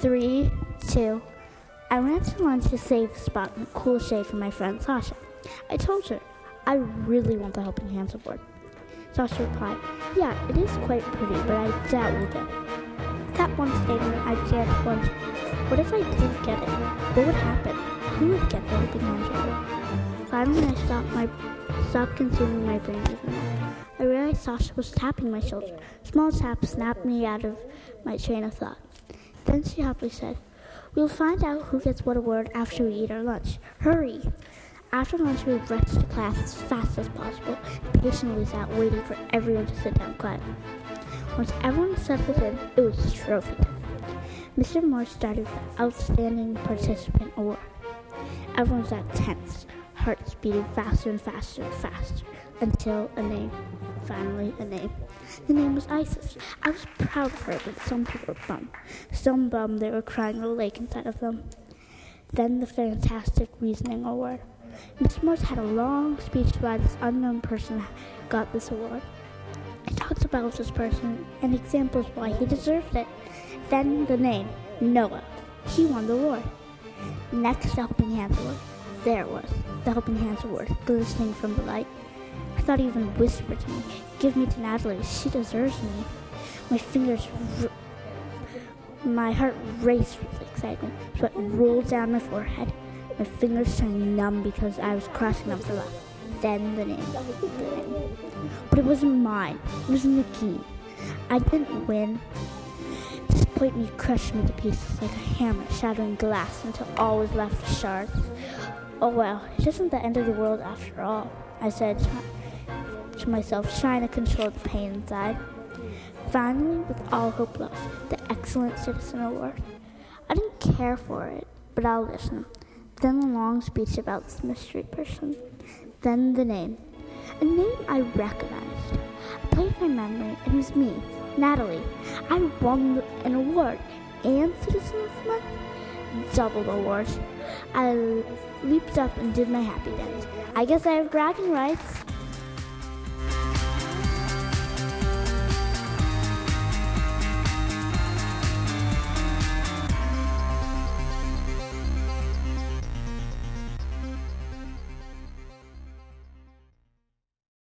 Three, two. I ran to lunch to save the spot in cool shade for my friend Sasha. I told her, I really want the Helping Hands Award. Sasha replied, Yeah, it is quite pretty, but I doubt we'll get it. That one statement, I began to what if I didn't get it? What would happen? Who would get the Helping Hands Award? Finally, I stopped, my, stopped consuming my brain even more. I realized Sasha was tapping my shoulder. Small tap snapped me out of my train of thought. Then she happily said, We'll find out who gets what award after we eat our lunch. Hurry! After lunch, we rushed to class as fast as possible, patiently sat waiting for everyone to sit down quietly. Once everyone settled in, it was trophy time. Mr. Moore started the Outstanding Participant Award. Everyone sat tense, hearts beating faster and faster and faster until a name, finally a name. The name was Isis. I was proud of her, but some people were bummed. Some bummed they were crying a lake inside of them. Then the Fantastic Reasoning Award. Miss Morse had a long speech why this unknown person got this award. I talked about this person and examples why he deserved it. Then the name, Noah. He won the award. Next, the Helping Hands Award. There it was, the Helping Hands Award, glistening from the light. He even whispered to me, Give me to Natalie, she deserves me. My fingers, r- my heart raced with excitement. Sweat rolled down my forehead. My fingers turned numb because I was crossing them for love. Then the name, the name. But it wasn't mine. It was Nikki. I didn't win. Disappointment crushed me to pieces like a hammer shattering glass until all was left was shards. Oh well, it isn't the end of the world after all, I said myself, trying to control the pain inside. Finally, with all hope lost, the Excellent Citizen Award. I didn't care for it, but I'll listen. Then the long speech about this mystery person. Then the name. A name I recognized. I played my memory, and it was me, Natalie. I won an award and Citizen of the Month. Double the awards. I leaped up and did my happy dance. I guess I have bragging rights.